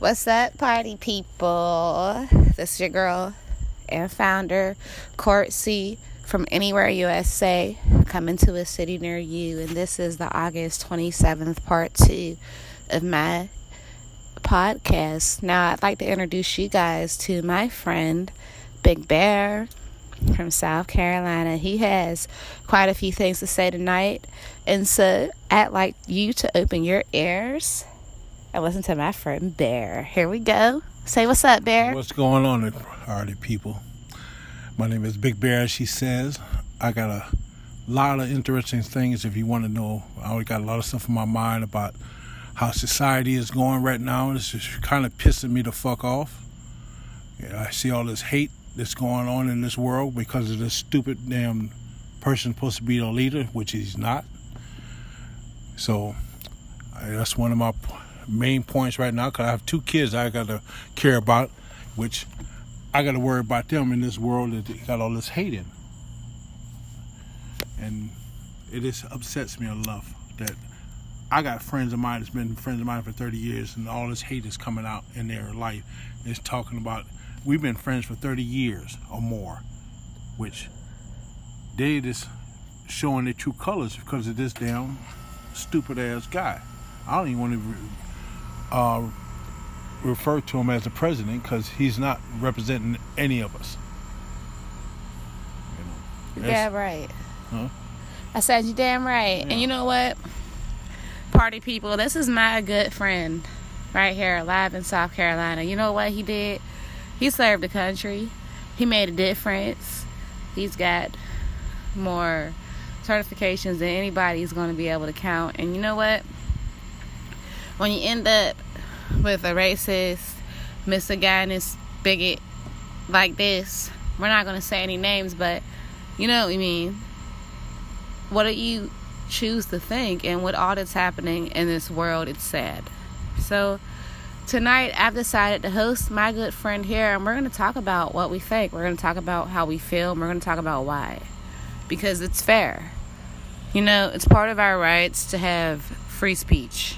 What's up, party people? This is your girl and founder, Court C from Anywhere USA, coming to a city near you. And this is the August 27th, part two of my podcast. Now, I'd like to introduce you guys to my friend, Big Bear from South Carolina. He has quite a few things to say tonight. And so I'd like you to open your ears and listen to my friend Bear. Here we go. Say what's up, Bear. What's going on, party people? My name is Big Bear. She says I got a lot of interesting things. If you want to know, I always got a lot of stuff in my mind about how society is going right now. It's just kind of pissing me the fuck off. I see all this hate that's going on in this world because of this stupid damn person supposed to be the leader, which he's not. So that's one of my main points right now because I have two kids I got to care about, which I got to worry about them in this world that got all this hate in. And it just upsets me enough that I got friends of mine that's been friends of mine for 30 years, and all this hate is coming out in their life. It's talking about we've been friends for 30 years or more, which they just showing their true colors because of this damn stupid ass guy. I don't even want to uh, refer to him as the president because he's not representing any of us. You know, yeah, right. Huh? I said you damn right. Yeah. And you know what? Party people, this is my good friend right here, live in South Carolina. You know what he did? He served the country. He made a difference. He's got more certifications than anybody's going to be able to count. And you know what? When you end up with a racist, misogynist, bigot like this, we're not going to say any names, but you know what I mean. What do you choose to think? And with all that's happening in this world, it's sad. So, tonight I've decided to host my good friend here, and we're going to talk about what we think. We're going to talk about how we feel, and we're going to talk about why. Because it's fair. You know, it's part of our rights to have free speech.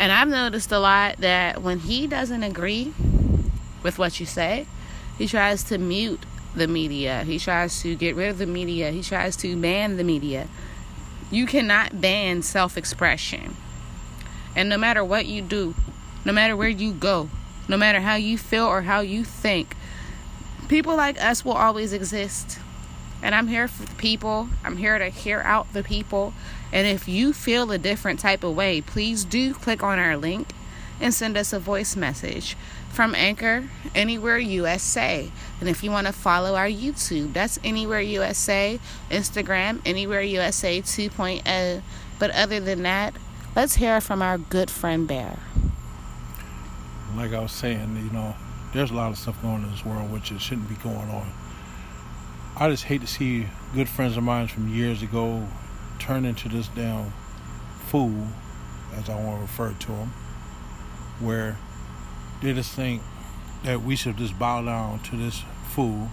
And I've noticed a lot that when he doesn't agree with what you say, he tries to mute the media. He tries to get rid of the media. He tries to ban the media. You cannot ban self expression. And no matter what you do, no matter where you go, no matter how you feel or how you think, people like us will always exist. And I'm here for the people. I'm here to hear out the people. And if you feel a different type of way, please do click on our link and send us a voice message from Anchor Anywhere USA. And if you want to follow our YouTube, that's Anywhere USA, Instagram Anywhere USA 2.0. But other than that, let's hear from our good friend Bear. Like I was saying, you know, there's a lot of stuff going on in this world which it shouldn't be going on. I just hate to see good friends of mine from years ago turn into this damn fool, as I want to refer to him, where they just think that we should just bow down to this fool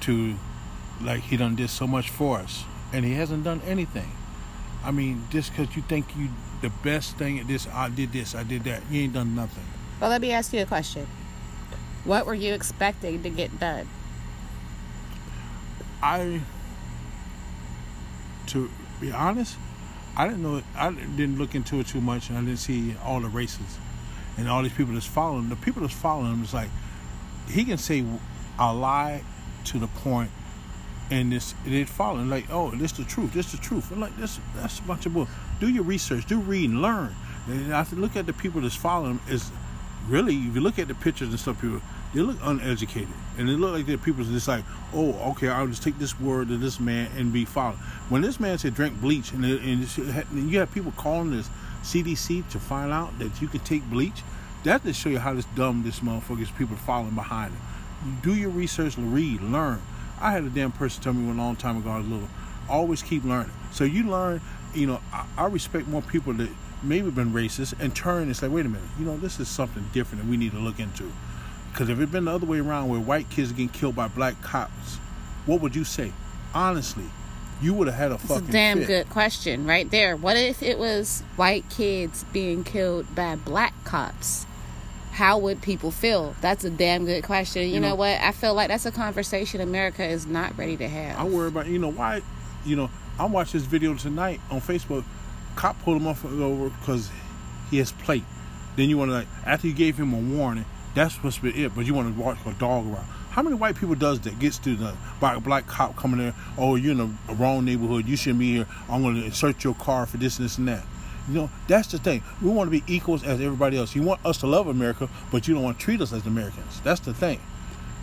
to like he done did so much for us and he hasn't done anything. I mean just because you think you the best thing at this i did this i did that you ain't done nothing. Well let me ask you a question. What were you expecting to get done i to be honest, I didn't know. I didn't look into it too much, and I didn't see all the races and all these people that's following. The people that's following him is like he can say a lie to the point, and this it following like, oh, this the truth. This the truth. And like this, that's a bunch of bull. Do your research. Do read and learn. And I look at the people that's following him is really if you look at the pictures and stuff, people they look uneducated, and it look like they're people just like, oh, okay, I'll just take this word of this man and be followed. When this man said drink bleach, and, it, and you have people calling this CDC to find out that you can take bleach, that just show you how this dumb this motherfucker is. People following behind him. Do your research, read, learn. I had a damn person tell me a long time ago, I was little, always keep learning. So you learn, you know, I, I respect more people that maybe been racist and turn and say, wait a minute, you know, this is something different that we need to look into. Because if it had been the other way around where white kids are getting killed by black cops, what would you say? Honestly, you would have had a It's fucking a damn fit. good question right there. What if it was white kids being killed by black cops? How would people feel? That's a damn good question. You, You know, know- what? I feel like that's a conversation America is not ready to have. I worry about you know why, you know I watched this video tonight on Facebook. Cop pulled him off over because he has plate. Then you want to like after you gave him a warning, that's supposed to be it. But you want to walk a dog around. How many white people does that? Gets to the by a black cop coming there. Oh, you're in the wrong neighborhood. You shouldn't be here. I'm going to search your car for this, and this, and that. You know, that's the thing. We want to be equals as everybody else. You want us to love America, but you don't want to treat us as Americans. That's the thing.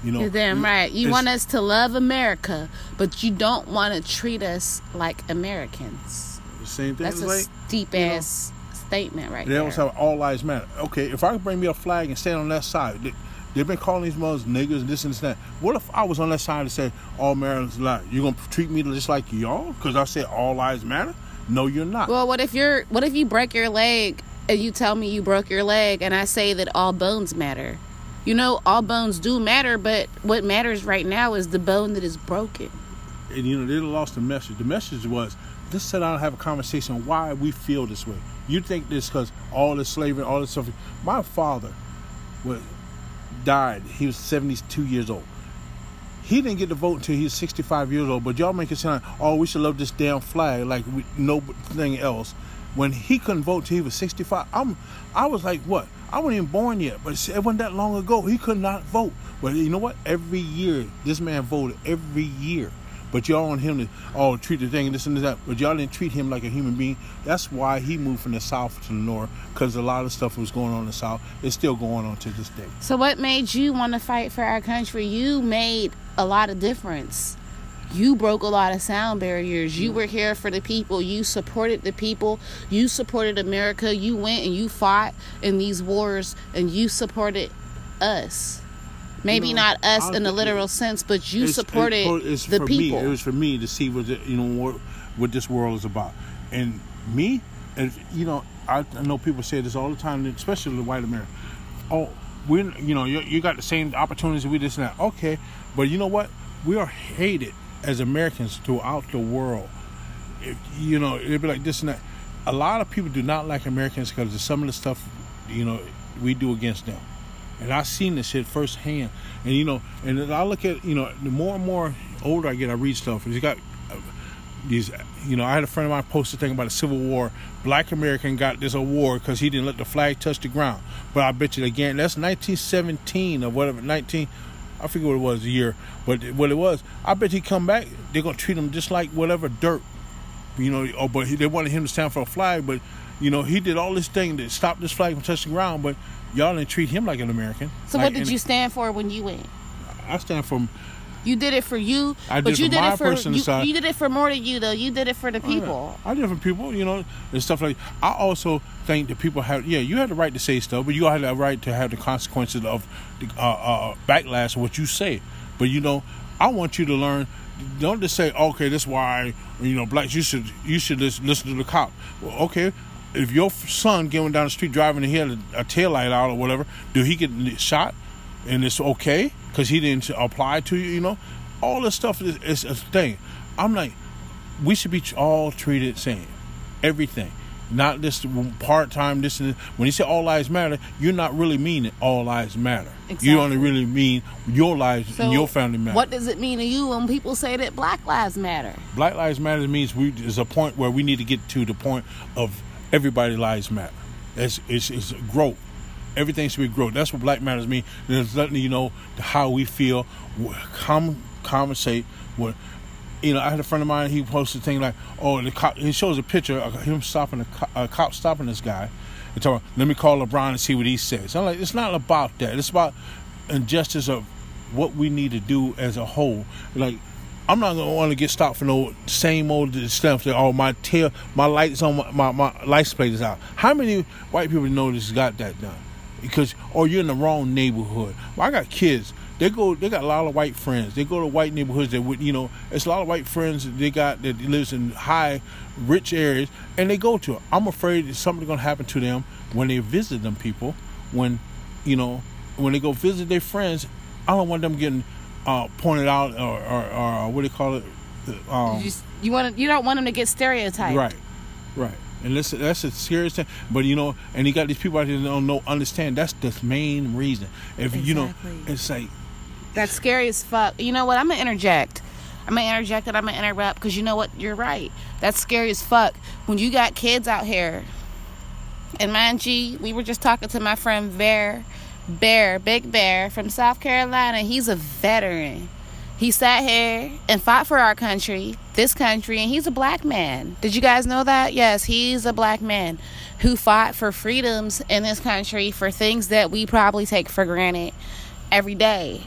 You know, You're damn right. You want us to love America, but you don't want to treat us like Americans. same thing. That's a like, deep you know, ass statement right They there. always have all lives matter. Okay, if I could bring me a flag and stand on that side, they, they've been calling these mothers niggers and this and this and that. What if I was on that side and said all Americans lie? You gonna treat me just like y'all because I said all lives matter? No, you're not. Well, what if you're what if you break your leg and you tell me you broke your leg and I say that all bones matter? You know, all bones do matter, but what matters right now is the bone that is broken. and you know they lost the message. The message was let's sit down and have a conversation on why we feel this way. You think this because all the slavery, all the stuff. My father was died. He was 72 years old. He didn't get to vote until he was 65 years old. But y'all make it sound, oh, we should love this damn flag like we, nothing else. When he couldn't vote till he was 65, I'm, I was like, what? I wasn't even born yet, but it wasn't that long ago. He could not vote. But you know what? Every year, this man voted every year. But y'all want him to oh treat the thing and this and that. But y'all didn't treat him like a human being. That's why he moved from the south to the north because a lot of stuff was going on in the south. It's still going on to this day. So what made you want to fight for our country? You made a lot of difference. You broke a lot of sound barriers. You were here for the people. You supported the people. You supported America. You went and you fought in these wars and you supported us. Maybe You know, not us in the literal it- sense, but you It's- supported it- it's the for people. Me, it was for me to see what the, you know what, what this world is about, and me, and you know, I, I know people say this all the time, especially the white America. Oh, we, you know, you, you got the same opportunities we just and that. Okay, but you know what? We are hated as Americans throughout the world. If, you know, it'd be like this and that. A lot of people do not like Americans because of some of the stuff, you know, we do against them. And I've seen this shit firsthand. And you know, and I look at you know, the more and more older I get, I read stuff. You got uh, these, you know, I had a friend of mine post a thing about the Civil War. Black American got this award because he didn't let the flag touch the ground. But I bet you again, that's 1917 or whatever, 19. I forget what it was the year, but what it was. I bet he come back, they're gonna treat him just like whatever dirt you know, oh, but he, they wanted him to stand for a flag, but you know, he did all this thing to stop this flag from touching ground, but y'all didn't treat him like an American. so Like, what did you stand for when you went? I stand for. You did it for you, I but did you did it for you, side. you did it for more than you though. You did it for the people. I did for people, you know, and stuff like. I also think that people have, yeah, you have the right to say stuff, but you have the right to have the consequences of the uh, uh, backlash of what you say. But you know, I want you to learn. Don't just say, okay, that's why you know blacks. You should you should listen, listen to the cop. Well, okay, if your son going down the street driving and he had a, a tail light out or whatever, do he get shot? And it's okay because he didn't apply to you. You know, all this stuff is, is a thing. I'm like, we should be all treated same. Everything. Not this part time, this and when you say all lives matter, you're not really meaning all lives matter. You only Exactly. really mean your lives So and your family matter. What does it mean to you when people say that Black Lives Matter? Black Lives Matter means we is a point where we need to get to the point of everybody lives matter. It's it's, it's growth. Everything should be growth. That's what Black Matters mean. It's letting you know how we feel, wh- com- conversate. What you know, I had a friend of mine. He posted a thing like, "Oh, the cop." He shows a picture of him stopping a, co- a cop stopping this guy. And him, "Let me call LeBron and see what he says." I'm like, "It's not about that. It's about injustice of what we need to do as a whole." Like, I'm not gonna want to get stopped for no same old stuff. That oh, my tail, my lights on my, my my license plate is out. How many white people know this got that done? Because or you're in the wrong neighborhood. Well, I got kids. They go. They got a lot of white friends. They go to white neighborhoods that would, you know, it's a lot of white friends they got that lives in high, rich areas, and they go to. I'm afraid that something's gonna happen to them when they visit them people. When, you know, when they go visit their friends, I don't want them getting uh, pointed out or, or, or what do you call it? Um, you, you want you don't want them to get stereotyped. Right, right. And listen, that's a serious thing. But you know, and you got these people out there that don't know, understand. That's the main reason. If you know, it's like That's scary as fuck. You know what? I'm gonna interject. I'm gonna interject and I'm gonna interrupt because you know what? You're right. That's scary as fuck. When you got kids out here, and mind you, we were just talking to my friend Bear, Bear, Big Bear from South Carolina. He's a veteran. He sat here and fought for our country, this country, and he's a black man. Did you guys know that? Yes, he's a black man who fought for freedoms in this country for things that we probably take for granted every day.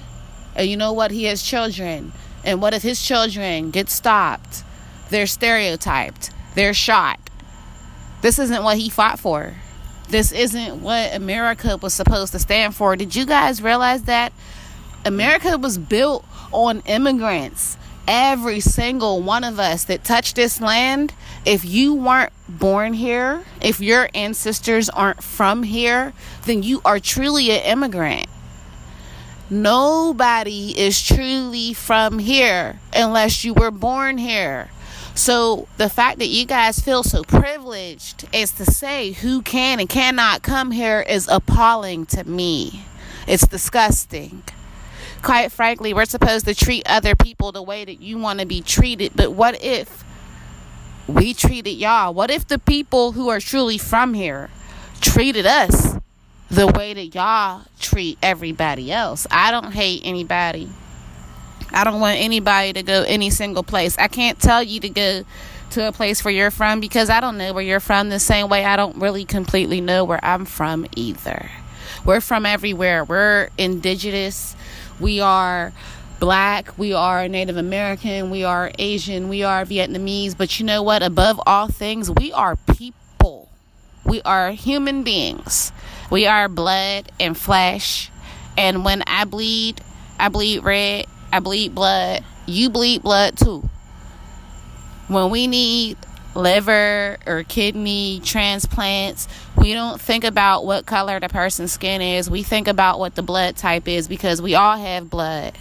And you know what? He has children. And what if his children get stopped? They're stereotyped. They're shot. This isn't what he fought for. This isn't what America was supposed to stand for. Did you guys realize that? America was built on immigrants. Every single one of us that touched this land, if you weren't born here, if your ancestors aren't from here, then you are truly an immigrant. Nobody is truly from here unless you were born here. So the fact that you guys feel so privileged is to say who can and cannot come here is appalling to me. It's disgusting. Quite frankly, we're supposed to treat other people the way that you want to be treated, but what if we treated y'all? What if the people who are truly from here treated us the way that y'all treat everybody else? I don't hate anybody. I don't want anybody to go any single place. I can't tell you to go to a place where you're from because I don't know where you're from the same way I don't really completely know where I'm from either. We're from everywhere. We're indigenous. We are black. We are Native American. We are Asian. We are Vietnamese. But you know what? Above all things, we are people. We are human beings. We are blood and flesh. And when I bleed, I bleed red. I bleed blood. You bleed blood too. When we need liver or kidney transplants, we don't think about what color the person's skin is. We think about what the blood type is because we all have blood.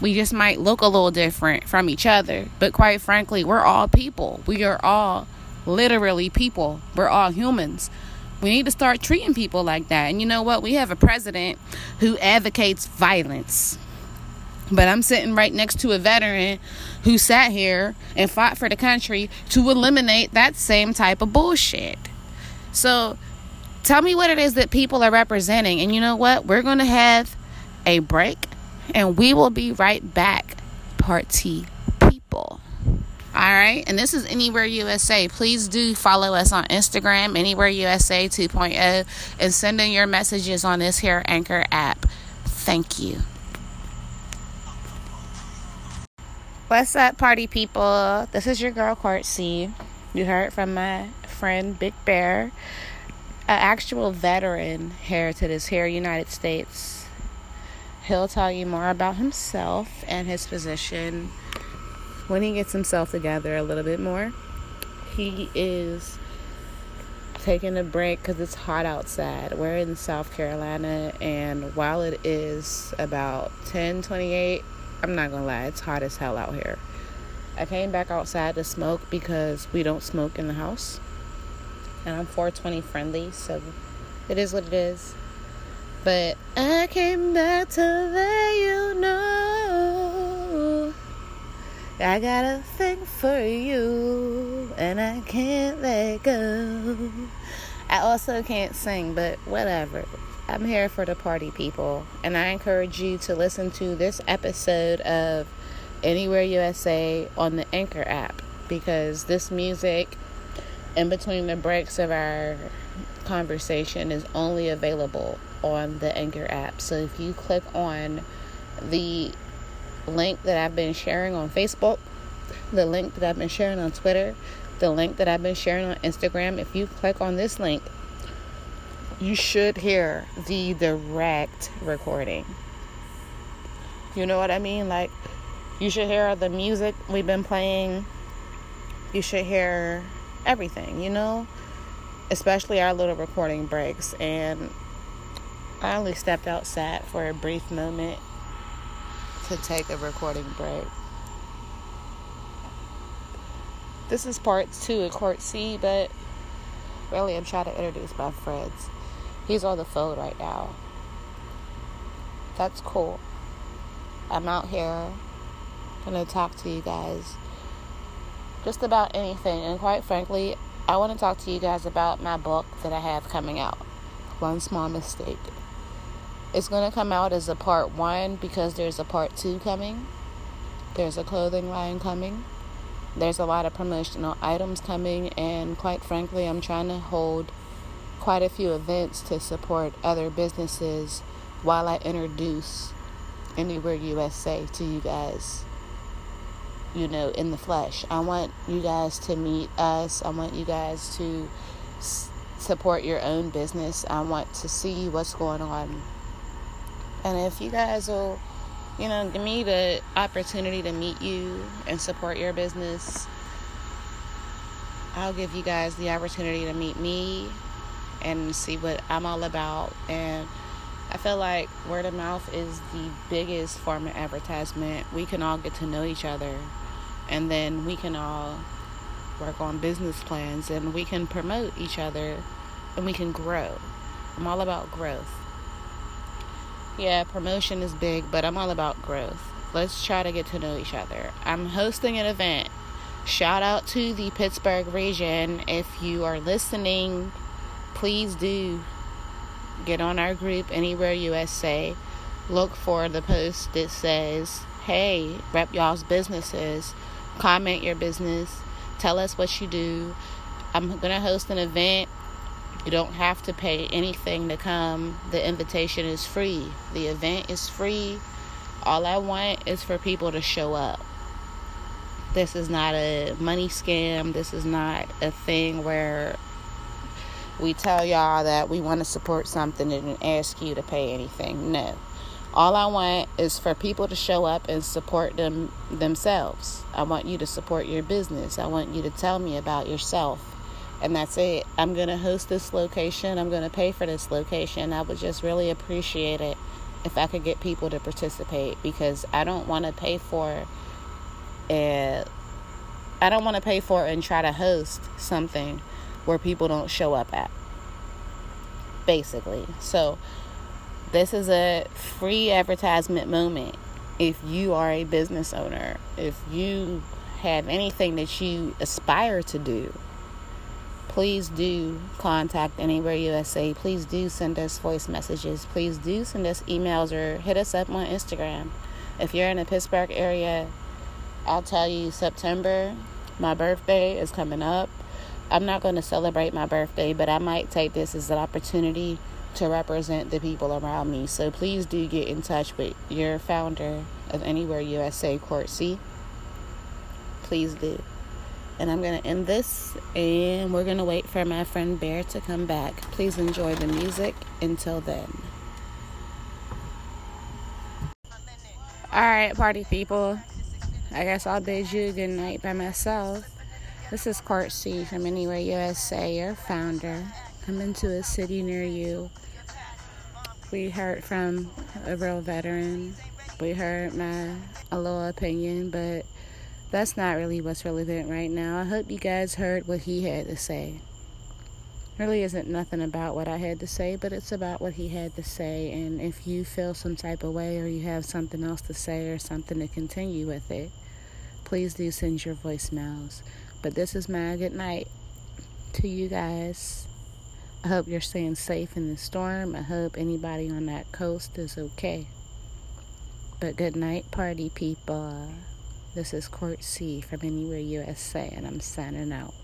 We just might look a little different from each other. But quite frankly, we're all people. We are all literally people. We're all humans. We need to start treating people like that. And you know what? We have a president who advocates violence. But I'm sitting right next to a veteran who sat here and fought for the country to eliminate that same type of bullshit. So tell me what it is that people are representing. And you know what? We're going to have a break and we will be right back. Party people. All right. And this is Anywhere USA. Please do follow us on Instagram, Anywhere USA 2.0, and send in your messages on this here Anchor app. Thank you. What's up, party people? This is your girl, Court C. You heard from my friend Big Bear, an actual veteran here to this here United States. He'll tell you more about himself and his position when he gets himself together a little bit more. He is taking a break because it's hot outside. We're in South Carolina, and while it is about 10 28, I'm not gonna lie, it's hot as hell out here. I came back outside to smoke because we don't smoke in the house. And I'm 420 friendly, so it is what it is. But I came back to let you know I got a thing for you, and I can't let go. I also can't sing, but whatever. I'm here for the party people, and I encourage you to listen to this episode of Anywhere USA on the Anchor app because this music in between the breaks of our conversation is only available on the Anchor app. So if you click on the link that I've been sharing on Facebook, the link that I've been sharing on Twitter, the link that I've been sharing on Instagram, if you click on this link, you should hear the direct recording. You know what I mean? Like, you should hear the music we've been playing. You should hear everything, you know? Especially our little recording breaks. And I only stepped outside for a brief moment to take a recording break. this is part two of Court C, but really I'm trying to introduce my friends. He's on the phone right now. That's cool. I'm out here gonna talk to you guys just about anything, and quite frankly, I want to talk to you guys about my book that I have coming out. One small mistake. It's going to come out as a part one because there's a part two coming. There's a clothing line coming. There's a lot of promotional items coming, and quite frankly, I'm trying to hold quite a few events to support other businesses while I introduce Anywhere USA to you guys you know, in the flesh. I want you guys to meet us. I want you guys to s- support your own business. I want to see what's going on. And if you guys will, you know, give me the opportunity to meet you and support your business, I'll give you guys the opportunity to meet me and see what I'm all about. And I feel like word of mouth is the biggest form of advertisement. We can all get to know each other and then we can all work on business plans and we can promote each other and we can grow. I'm all about growth. Yeah, promotion is big, but I'm all about growth. Let's try to get to know each other. I'm hosting an event. Shout out to the Pittsburgh region. If you are listening, please do get on our group, Anywhere USA. Look for the post that says, Hey, rep y'all's businesses comment your business, tell us what you do. I'm to host an event. You don't have to pay anything to come. The invitation is free. The event is free. All I want is for people to show up. This is not a money scam. This is not a thing where we tell y'all that we want to support something and ask you to pay anything. No. All I want is for people to show up and support them themselves. I want you to support your business. I want you to tell me about yourself. And that's it. I'm going to host this location. I'm going to pay for this location. I would just really appreciate it if I could get people to participate because I don't want to pay for it. I don't want to pay for it and try to host something where people don't show up at. Basically. So, this is a free advertisement moment. If you are a business owner, if you have anything that you aspire to do, please do contact Anywhere USA. Please do send us voice messages. Please do send us emails or hit us up on Instagram. If you're in the Pittsburgh area, I'll tell you September, my birthday is coming up. I'm not going to celebrate my birthday, but I might take this as an opportunity to represent the people around me. So please do get in touch with your founder of Anywhere USA Court C. Please do. And I'm going to end this and we're going to wait for my friend Bear to come back. Please enjoy the music until then. All right, party people. I guess I'll bid you good night by myself. This is Court C from Anywhere USA, your founder. Coming to a city near you. We heard from a real veteran. We heard my a little opinion, but that's not really what's relevant right now. I hope you guys heard what he had to say. Really isn't nothing about what I had to say, but it's about what he had to say. And if you feel some type of way or you have something else to say or something to continue with it, please do send your voicemails. But this is my good night to you guys. I hope you're staying safe in the storm. I hope anybody on that coast is okay. But good night, party people. This is Court C from Anywhere USA, and I'm signing out.